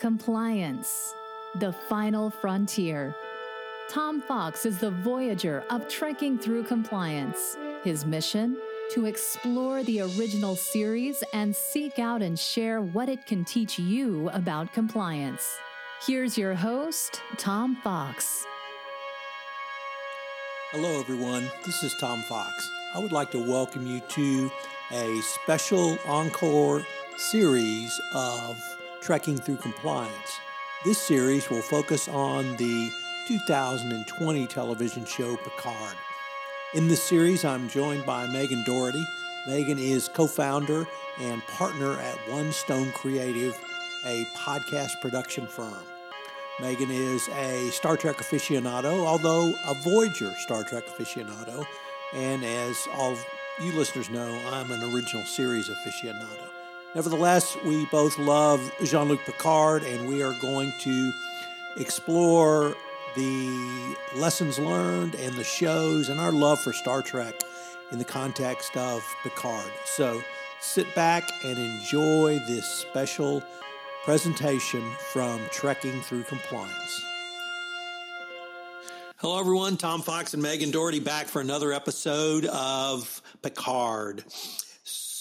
Compliance, the final frontier. Tom Fox is the voyager of trekking through compliance. His mission? To explore the original series and seek out and share what it can teach you about compliance. Here's your host, Tom Fox. Hello, everyone. This is Tom Fox. I would like to welcome you to a special encore series of Trekking Through Compliance. This series will focus on the 2020 television show Picard. In this series, I'm joined by Megan Doherty. Megan is co founder and partner at One Stone Creative, a podcast production firm. Megan is a Star Trek aficionado, although a Voyager Star Trek aficionado. And as all you listeners know, I'm an original series aficionado. Nevertheless, we both love Jean Luc Picard, and we are going to explore the lessons learned and the shows and our love for Star Trek in the context of Picard. So sit back and enjoy this special presentation from Trekking Through Compliance. Hello, everyone. Tom Fox and Megan Doherty back for another episode of Picard.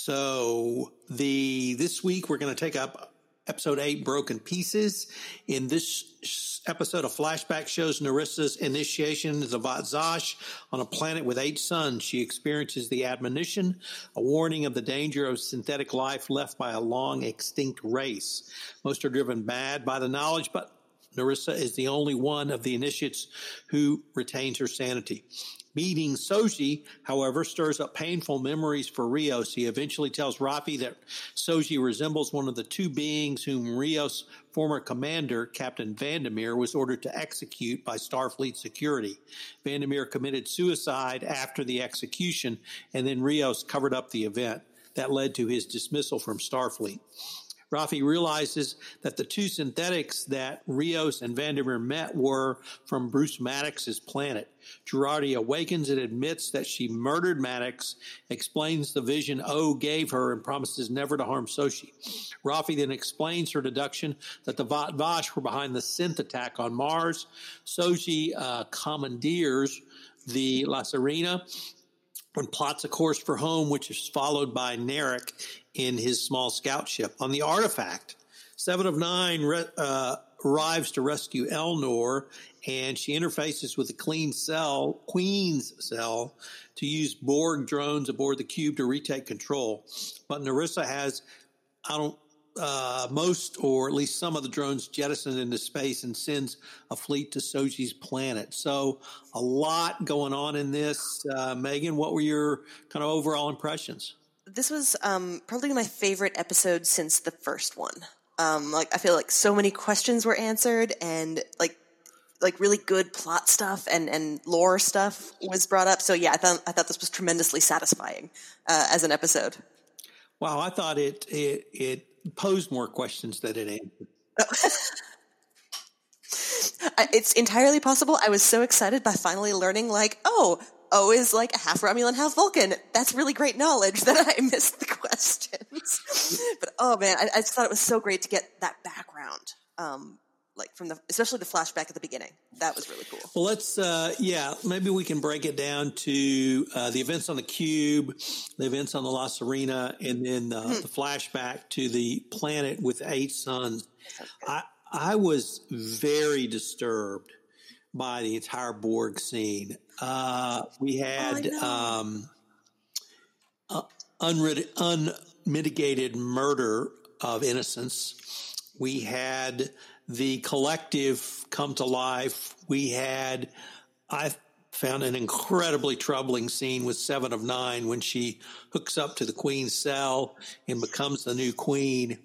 So the this week we're going to take up episode eight, Broken Pieces. In this episode, a flashback shows Narissa's initiation as a Zhat Vash on a planet with eight suns. She experiences the admonition, a warning of the danger of synthetic life left by a long extinct race. Most are driven mad by the knowledge, but Narissa is the only one of the initiates who retains her sanity. Meeting Soji, however, stirs up painful memories for Rios. He eventually tells Raffi that Soji resembles one of the two beings whom Rios' former commander, Captain Vandermeer, was ordered to execute by Starfleet security. Vandermeer committed suicide after the execution, and then Rios covered up the event. That led to his dismissal from Starfleet. Raffi realizes that the two synthetics that Rios and Vandermeer met were from Bruce Maddox's planet. Jurati awakens and admits that she murdered Maddox, explains the vision O gave her, and promises never to harm Soji. Raffi then explains her deduction that the Zhat Vash were behind the synth attack on Mars. Soji uh, commandeers the La Sirena and plots a course for home, which is followed by Narek in his small scout ship. On the artifact, Seven of Nine re- uh, arrives to rescue Elnor, and she interfaces with the Clean Cell, Queen's Cell to use Borg drones aboard the cube to retake control. But Narissa has, I don't, uh, most or at least some of the drones jettisoned into space and sends a fleet to Soji's planet. So a lot going on in this. Uh, Megan, what were your kind of overall impressions? This was um, probably my favorite episode since the first one. Um, like I feel like so many questions were answered, and like like really good plot stuff and, and lore stuff was brought up. So yeah, I thought I thought this was tremendously satisfying uh, as an episode. Wow, I thought it it it posed more questions than it answered. it's entirely possible. I was so excited by finally learning, like, oh, O is like a half Romulan, half Vulcan. That's really great knowledge that I missed the questions. but oh man, I, I, just thought it was so great to get that background. Um, like from the, especially the flashback at the beginning. That was really cool. Well, let's, uh, yeah, maybe we can break it down to uh, the events on the cube, the events on the La Sirena, and then uh, hmm. the flashback to the planet with eight suns. I, I was very disturbed by the entire Borg scene. Uh, we oh, had oh, um, uh, unmitigated murder of innocents. We had the collective come to life. We had, I found an incredibly troubling scene with Seven of Nine when she hooks up to the Queen's cell and becomes the new Queen.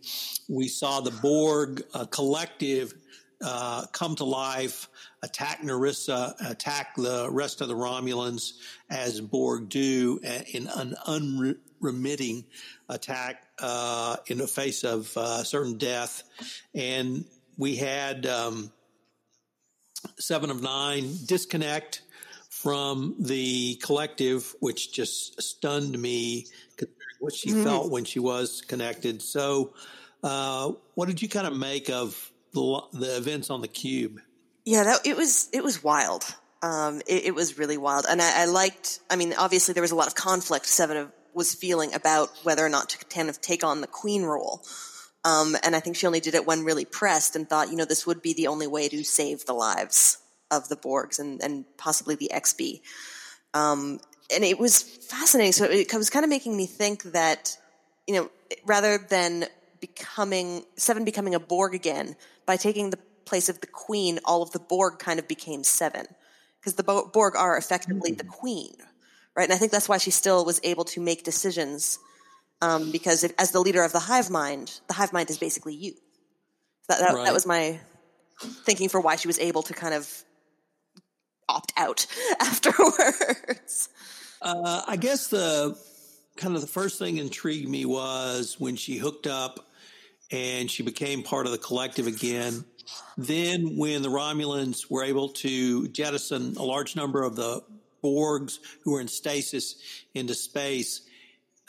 We saw the Borg uh, collective uh, come to life, attack Narissa, attack the rest of the Romulans as Borg do in an unremitting attack uh, in the face of uh, certain death. And we had um, Seven of Nine disconnect from the collective, which just stunned me what she mm-hmm. felt when she was connected. So, uh, what did you kind of make of the, the events on the cube. Yeah, that it was it was wild. Um, it, it, was really wild, and I, I, liked. I mean, obviously there was a lot of conflict. Seven was feeling about whether or not to kind of take on the queen role. Um, and I think she only did it when really pressed and thought, you know, this would be the only way to save the lives of the Borgs and, and possibly the XB. Um, and it was fascinating. So it was kind of making me think that, you know, rather than becoming, Seven becoming a Borg again, by taking the place of the Queen, all of the Borg kind of became Seven because the Borg are effectively the queen, right? And I think that's why she still was able to make decisions um, because if, as the leader of the hive mind, the hive mind is basically you. That, that, right. that was my thinking for why she was able to kind of opt out afterwards. Uh, I guess the kind of the first thing intrigued me was when she hooked up and she became part of the collective again. Then, when the Romulans were able to jettison a large number of the Borgs who were in stasis into space,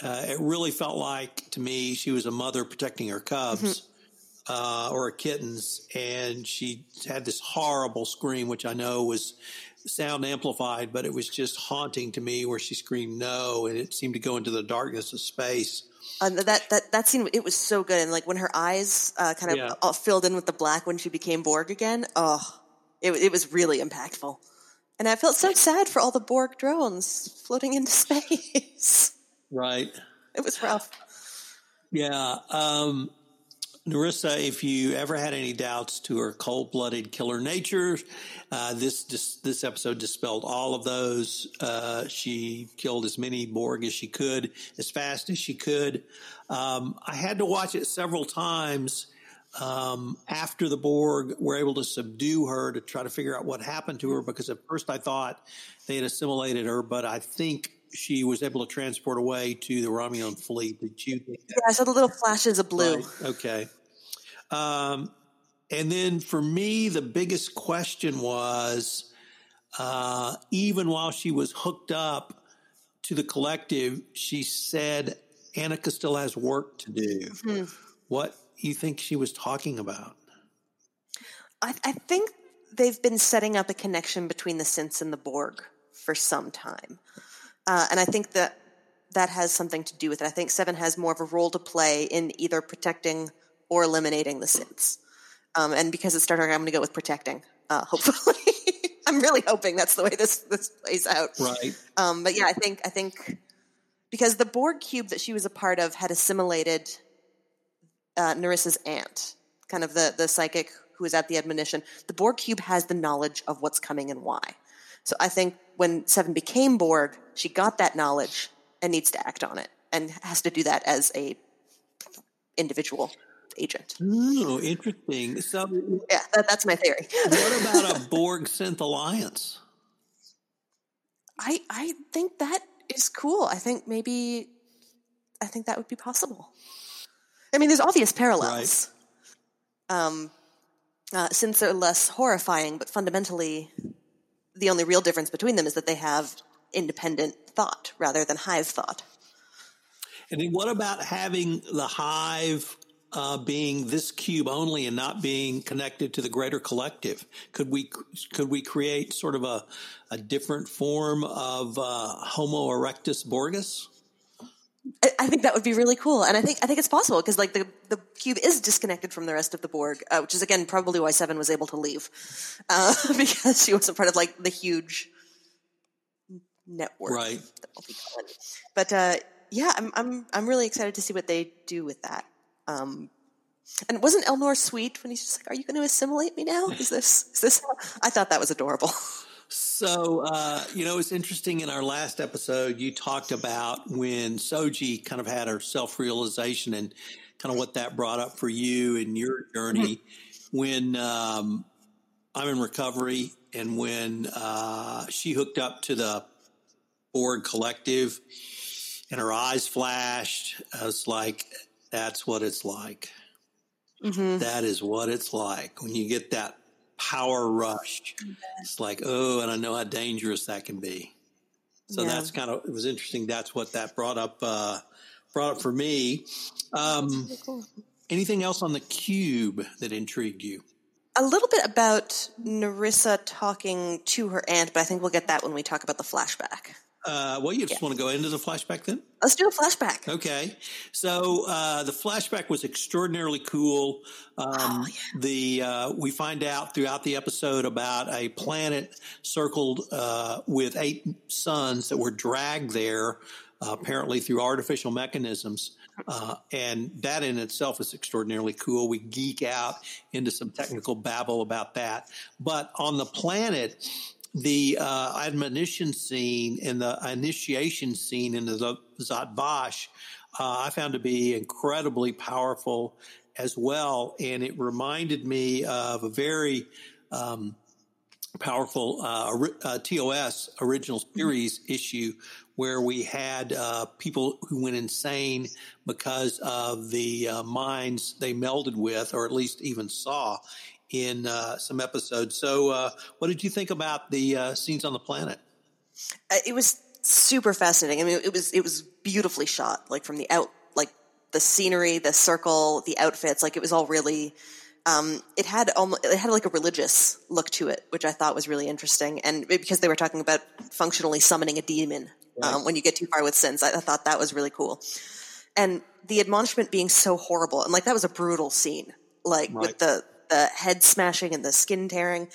uh, it really felt like to me she was a mother protecting her cubs. Mm-hmm. Uh, or kittens, and she had this horrible scream, which I know was sound amplified, but it was just haunting to me where she screamed no, and it seemed to go into the darkness of space. Uh, that that that scene it was so good, and like when her eyes uh, kind of yeah. filled in with the black when she became Borg again. Oh, it it was really impactful, and I felt so sad for all the Borg drones floating into space. Right. It was rough. Yeah. Um, Narissa, if you ever had any doubts to her cold-blooded killer nature, uh, this, this, this episode dispelled all of those. Uh, she killed as many Borg as she could, as fast as she could. Um, I had to watch it several times um, after the Borg were able to subdue her to try to figure out what happened to her. Because at first I thought they had assimilated her, but I think she was able to transport away to the Romulan fleet. Did you think that? Yeah, I saw the little flashes of blue. Right. Okay. Um, and then for me, the biggest question was uh, even while she was hooked up to the collective, she said Annika still has work to do. Mm-hmm. What you think she was talking about? I, I, think they've been setting up a connection between the synths and the Borg for some time. Uh, and I think that that has something to do with it. I think Seven has more of a role to play in either protecting or eliminating the synths. Um, and because it's Star Trek, I'm going to go with protecting. Uh, hopefully, I'm really hoping that's the way this this plays out. Right. Um, but yeah, I think I think because the Borg cube that she was a part of had assimilated uh, Narissa's aunt, kind of the the psychic who was at the admonition. The Borg cube has the knowledge of what's coming and why. So I think when Seven became Borg, she got that knowledge and needs to act on it, and has to do that as a individual agent. Oh, interesting. So, yeah, that, that's my theory. what about a Borg synth alliance? I I think that is cool. I think maybe I think that would be possible. I mean, there's obvious parallels. Right. Um, uh, synths are less horrifying, but fundamentally, the only real difference between them is that they have independent thought rather than hive thought. And then what about having the hive uh, being this cube only and not being connected to the greater collective? Could we could we create sort of a, a different form of uh, Homo erectus Borgus? I think that would be really cool, and I think I think it's possible because like the the cube is disconnected from the rest of the Borg, uh, which is again probably why Seven was able to leave uh, because she wasn't part of like the huge network, right? But uh, yeah, I'm I'm I'm really excited to see what they do with that. Um, and wasn't Elnor sweet when he's just like, "Are you going to assimilate me now? Is this is this?" How? I thought that was adorable. So, uh, you know, it's interesting. In our last episode, you talked about when Soji kind of had her self realization and kind of what that brought up for you in your journey. Mm-hmm. When um, I'm in recovery and when uh, she hooked up to the Borg Collective and her eyes flashed, I was like, that's what it's like. Mm-hmm. That is what it's like when you get that power rush. It's like, oh, and I know how dangerous that can be. So yeah. that's kind of it was interesting. That's what that brought up uh, brought up for me. Um, cool. Anything else on the cube that intrigued you? A little bit about Narissa talking to her aunt, but I think we'll get that when we talk about the flashback. Uh, well, you just want to go into the flashback then? Let's do a flashback. Okay. So uh, the flashback was extraordinarily cool. Um, oh, yeah. The uh, we find out throughout the episode about a planet circled uh, with eight suns that were dragged there, uh, apparently through artificial mechanisms. Uh, and that in itself is extraordinarily cool. We geek out into some technical babble about that. But on the planet, the uh, admonition scene and the initiation scene into the Zhat Vash, uh, I found to be incredibly powerful as well. And it reminded me of a very um, powerful uh, uh TOS original series issue where we had uh, people who went insane because of the uh, minds they melded with, or at least even saw in uh, some episodes. So, uh, what did you think about the uh, scenes on the planet? Uh, it was super fascinating. I mean, it was it was beautifully shot, like from the out, like the scenery, the circle, the outfits. Like it was all really. Um, it had almost it had like a religious look to it, which I thought was really interesting, and because they were talking about functionally summoning a demon right. um, when you get too far with synths, I, I thought that was really cool. And the admonishment being so horrible, and like that was a brutal scene, like right. with the the head smashing and the skin tearing.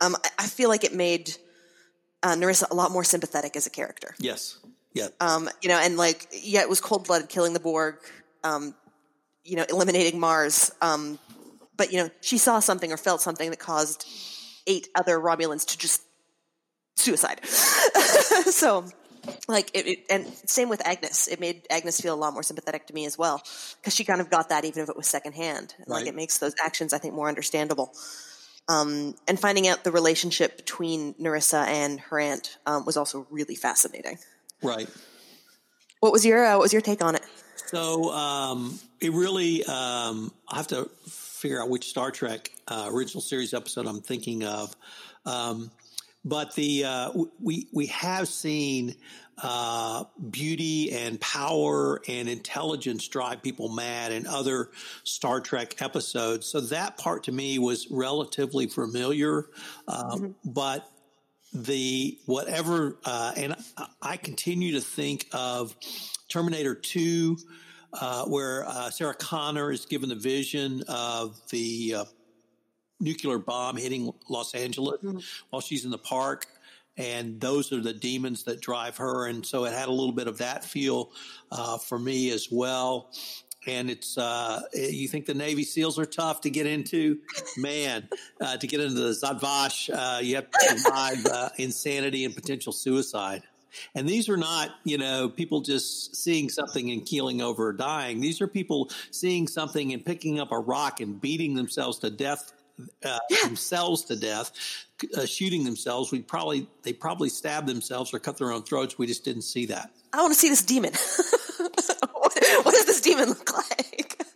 Um, I, I, feel like it made uh, Narissa a lot more sympathetic as a character. Yes. Yeah. Um, you know, and like, yeah, it was cold blooded, killing the Borg, um, you know, eliminating Mars. But you know, she saw something or felt something that caused eight other Romulans to just suicide. so like it, it, and same with Agnes. It made Agnes feel a lot more sympathetic to me as well because she kind of got that even if it was secondhand. Right. Like it makes those actions, I think, more understandable. Um, and finding out the relationship between Narissa and her aunt um, was also really fascinating. Right. What was your uh, What was your take on it? So um, it really, um, I have to figure out which Star Trek uh, original series episode I'm thinking of. Um, but the uh, we we have seen uh, beauty and power and intelligence drive people mad in other Star Trek episodes. So that part to me was relatively familiar, uh, mm-hmm. but the whatever uh, and I continue to think of Terminator Two. Uh, where uh, Sarah Connor is given the vision of the uh, nuclear bomb hitting Los Angeles mm-hmm. while she's in the park. And those are the demons that drive her. And so it had a little bit of that feel uh, for me as well. And it's, uh, you think the Navy SEALs are tough to get into? Man, uh, to get into the Zhat Vash, uh, you have to survive uh, insanity and potential suicide. And these are not, you know, people just seeing something and keeling over or dying. These are people seeing something and picking up a rock and beating themselves to death uh, themselves to death, uh, shooting themselves. We probably they probably stabbed themselves or cut their own throats. We just didn't see that. I want to see this demon. what, what does this demon look like?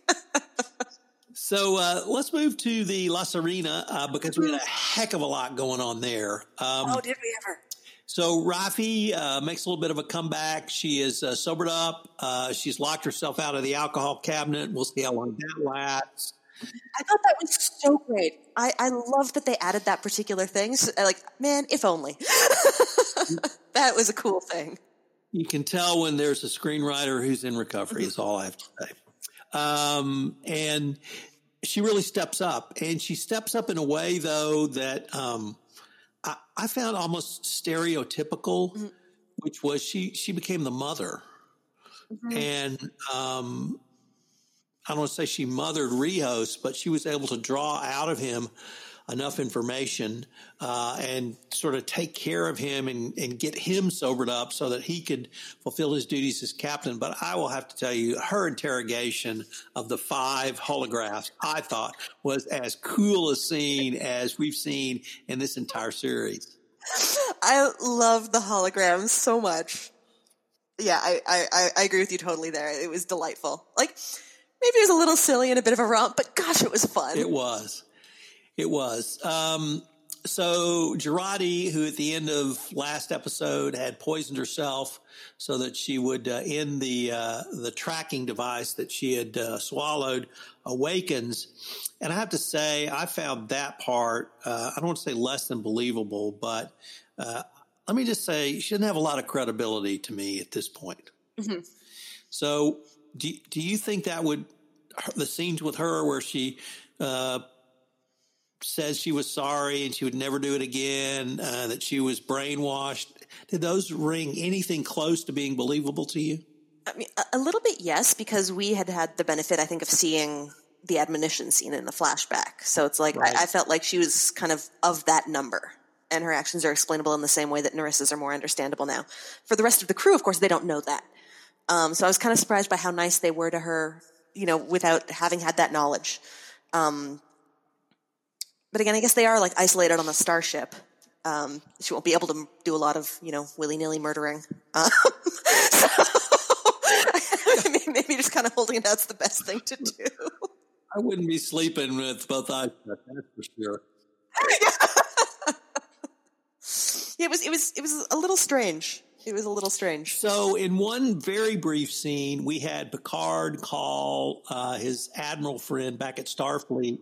So uh, let's move to the La Sirena uh, because we had a heck of a lot going on there. Um, oh, did we ever? So Raffi uh, makes a little bit of a comeback. She is uh, sobered up. Uh, she's locked herself out of the alcohol cabinet. We'll see how long that lasts. I thought that was so great. I, I love that they added that particular thing. So, like, man, if only. that was a cool thing. You can tell when there's a screenwriter who's in recovery, is all I have to say. Um, and she really steps up. And she steps up in a way, though, that um, I, I, found almost stereotypical, mm-hmm. which was she, she became the mother. Mm-hmm. And um, I don't want to say she mothered Rios, but she was able to draw out of him enough information uh, and sort of take care of him and, and, get him sobered up so that he could fulfill his duties as captain. But I will have to tell you, her interrogation of the five holographs, I thought was as cool a scene as we've seen in this entire series. I love the holograms so much. Yeah, I, I, I agree with you totally there. It was delightful. Like, maybe it was a little silly and a bit of a romp, but gosh, it was fun. It was. It was. Um, so Jurati, who at the end of last episode had poisoned herself so that she would uh, end the uh, the tracking device that she had uh, swallowed, awakens. And I have to say, I found that part uh, I don't want to say less than believable, but uh, let me just say she doesn't have a lot of credibility to me at this point. Mm-hmm. So, do do you think that would the scenes with her where she uh, says she was sorry and she would never do it again, uh, that she was brainwashed. Did those ring anything close to being believable to you? I mean, a little bit, yes, because we had had the benefit, I think, of seeing the admonition scene in the flashback. So it's like right. I, I, felt like she was kind of of that number, and her actions are explainable in the same way that Narissa's are more understandable now. For the rest of the crew, of course, they don't know that. Um, so I was kind of surprised by how nice they were to her, you know, without having had that knowledge. Um, but again, I guess they are like isolated on the starship. Um, she won't be able to do a lot of, you know, willy nilly murdering. Um, so maybe just kind of holding it out's the best thing to do. I wouldn't be sleeping with both eyes shut. That's for sure. yeah, it was. It was. It was a little strange. It was a little strange. So, in one very brief scene, we had Picard call uh, his admiral friend back at Starfleet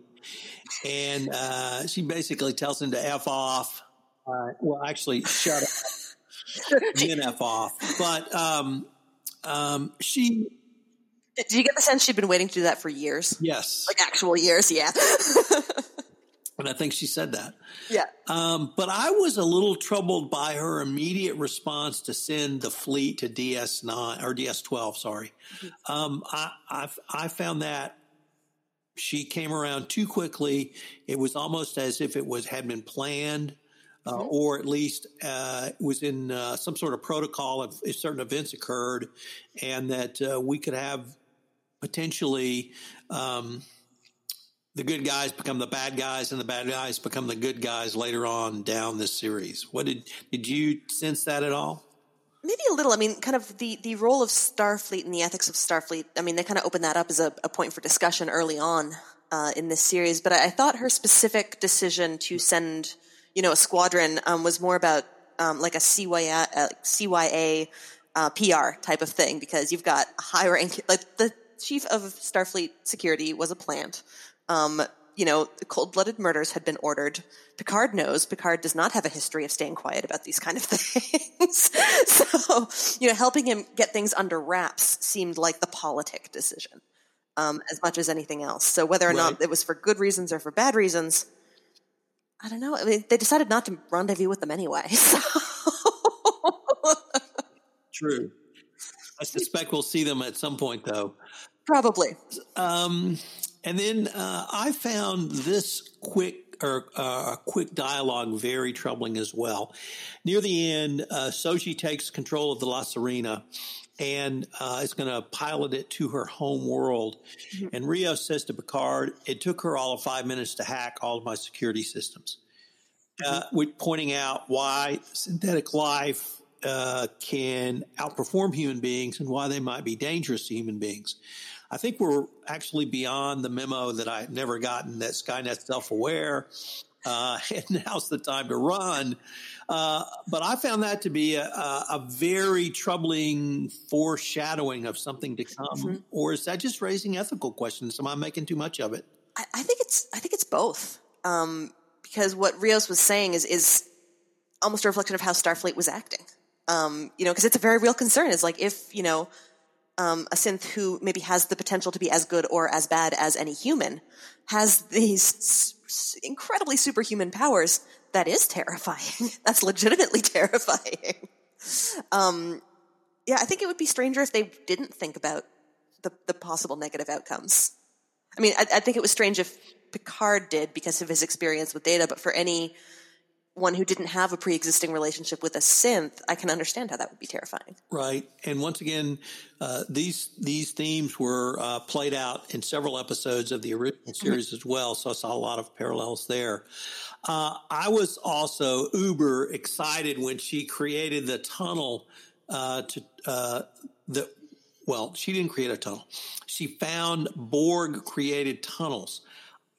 and uh, she basically tells him to f off. Uh, well, actually, shut up, then f off. But um, um, she. Did you get the sense she'd been waiting to do that for years? Yes, like actual years. Yeah. and I think she said that. Yeah. Um, but I was a little troubled by her immediate response to send the fleet to DS9 or DS12. Sorry. Mm-hmm. Um, I, I, I found that she came around too quickly. It was almost as if it was had been planned, uh, mm-hmm. or at least uh, was in uh, some sort of protocol if, if, certain events occurred, and that uh, we could have potentially um, the good guys become the bad guys, and the bad guys become the good guys later on down this series. What did did you sense that at all? Maybe a little. I mean, kind of the, the role of Starfleet and the ethics of Starfleet. I mean, they kind of opened that up as a, a point for discussion early on uh, in this series. But I, I, thought her specific decision to send, you know, a squadron um, was more about um, like a CYA, uh, CYA uh, PR type of thing because you've got high rank, like the chief of Starfleet security was a plant. Um, you know, cold blooded murders had been ordered. Picard knows. Picard does not have a history of staying quiet about these kind of things. so, you know, helping him get things under wraps seemed like the politic decision um, as much as anything else. So, whether or right. not it was for good reasons or for bad reasons, I don't know. I mean, they decided not to rendezvous with them anyway. So. True. I suspect we'll see them at some point, though. Probably. Um, and then uh, I found this quick or uh, quick dialogue very troubling as well. Near the end, uh, Soji takes control of the La Sirena and uh, is going to pilot it to her home world. Mm-hmm. And Rio says to Picard, "It took her all of five minutes to hack all of my security systems," uh, mm-hmm. with pointing out why synthetic life uh, can outperform human beings and why they might be dangerous to human beings. I think we're actually beyond the memo that I've never gotten that Skynet's self aware. Uh, and now's the time to run. Uh, but I found that to be a, a, very troubling foreshadowing of something to come. Mm-hmm. Or is that just raising ethical questions? Am I making too much of it? I, I think it's I think it's both. Um, because what Rios was saying is is almost a reflection of how Starfleet was acting. Um, you know, because it's a very real concern. Is like if you know um, a synth who maybe has the potential to be as good or as bad as any human has these s- incredibly superhuman powers. That is terrifying. That's legitimately terrifying. Um, yeah, I think it would be stranger if they didn't think about the, the possible negative outcomes. I mean, I, I think it was strange if Picard did because of his experience with Data, but for any one who didn't have a pre-existing relationship with a synth, I can understand how that would be terrifying. Right, and once again, uh, these these themes were uh, played out in several episodes of the original mm-hmm. series mm-hmm. as well. So I saw a lot of parallels there. Uh, I was also uber excited when she created the tunnel uh, to uh, the. Well, she didn't create a tunnel. She found Borg created tunnels.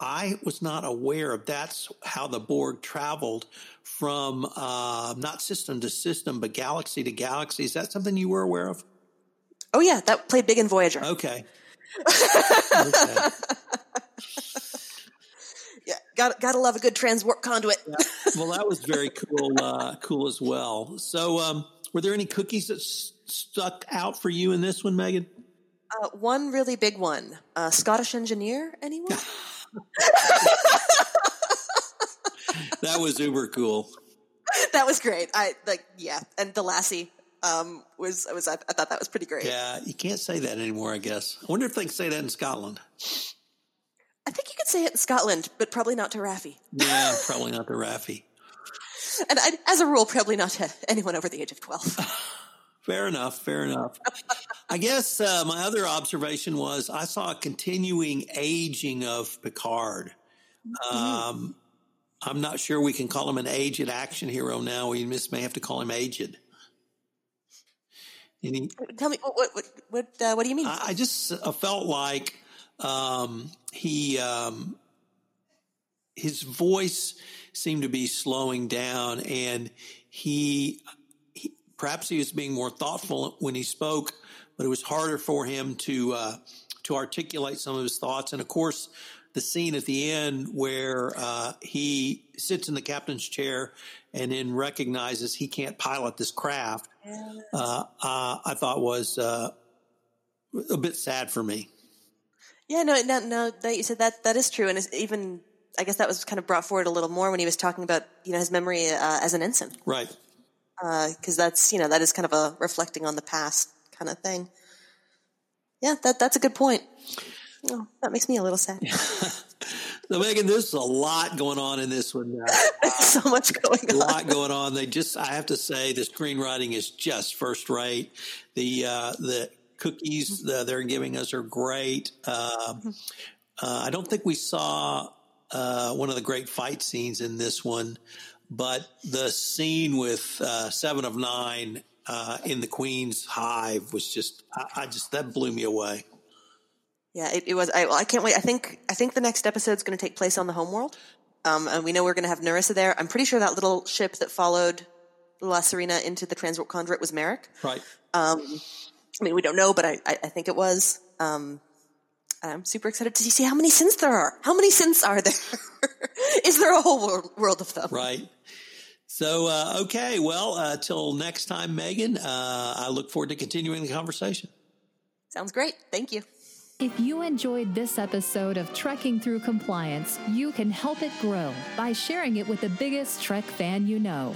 I was not aware of that's how the Borg traveled from uh, not system to system, but galaxy to galaxy. Is that something you were aware of? Oh yeah, that played big in Voyager. Okay. okay. yeah, got gotta love a good transwarp conduit. yeah. Well, that was very cool, uh, cool as well. So, um, were there any cookies that s- stuck out for you in this one, Megan? Uh, one really big one. Uh, Scottish engineer, anyone? that was uber cool. That was great. I like, yeah, and the lassie um, was I was I, I, thought that was pretty great. Yeah, you can't say that anymore. I guess. I wonder if they can say that in Scotland. I think you could say it in Scotland, but probably not to Raffi. Yeah, probably not to Raffi. and I, as a rule, probably not to anyone over the age of twelve. fair enough. Fair enough. I guess uh, my other observation was I saw a continuing aging of Picard. Mm-hmm. Um, I'm not sure we can call him an aged action hero now. We just may have to call him aged. He, Tell me what what what, uh, what do you mean? I, I just uh, felt like um, he um, his voice seemed to be slowing down, and he, perhaps he was being more thoughtful when he spoke, but it was harder for him to uh, to articulate some of his thoughts. And of course, the scene at the end where uh, he sits in the captain's chair and then recognizes he can't pilot this craft, uh, uh, I thought was uh, a bit sad for me. Yeah, no, no, no. That you said that that is true, and even I guess that was kind of brought forward a little more when he was talking about you know his memory uh, as an ensign, right? Because uh, that's you know that is kind of a reflecting on the past kind of thing. Yeah, that that's a good point. Oh, that makes me a little sad. so, Megan, there's a lot going on in this one. Uh, so much going on. A lot going on. They just, I have to say, the screenwriting is just first rate. The uh, the cookies that they're giving us are great. Uh, uh, I don't think we saw uh, one of the great fight scenes in this one, but the scene with uh, Seven of Nine uh, in the Queen's hive was just, I, I just that blew me away. Yeah, it, it was. I, I, can't wait. I think I think the next episode is going to take place on the homeworld, um, and we know we're going to have Narissa there. I'm pretty sure that little ship that followed La Sirena into the Transwarp Conduit was Narek. Right. Um, I mean, we don't know, but I, I, I think it was. Um, I'm super excited to see how many synths there are. How many synths are there? Is there a whole world, world of them? Right. So, uh, okay. Well, uh, till next time, Megan, uh, I look forward to continuing the conversation. Sounds great. Thank you. If you enjoyed this episode of Trekking Through Compliance, you can help it grow by sharing it with the biggest Trek fan you know.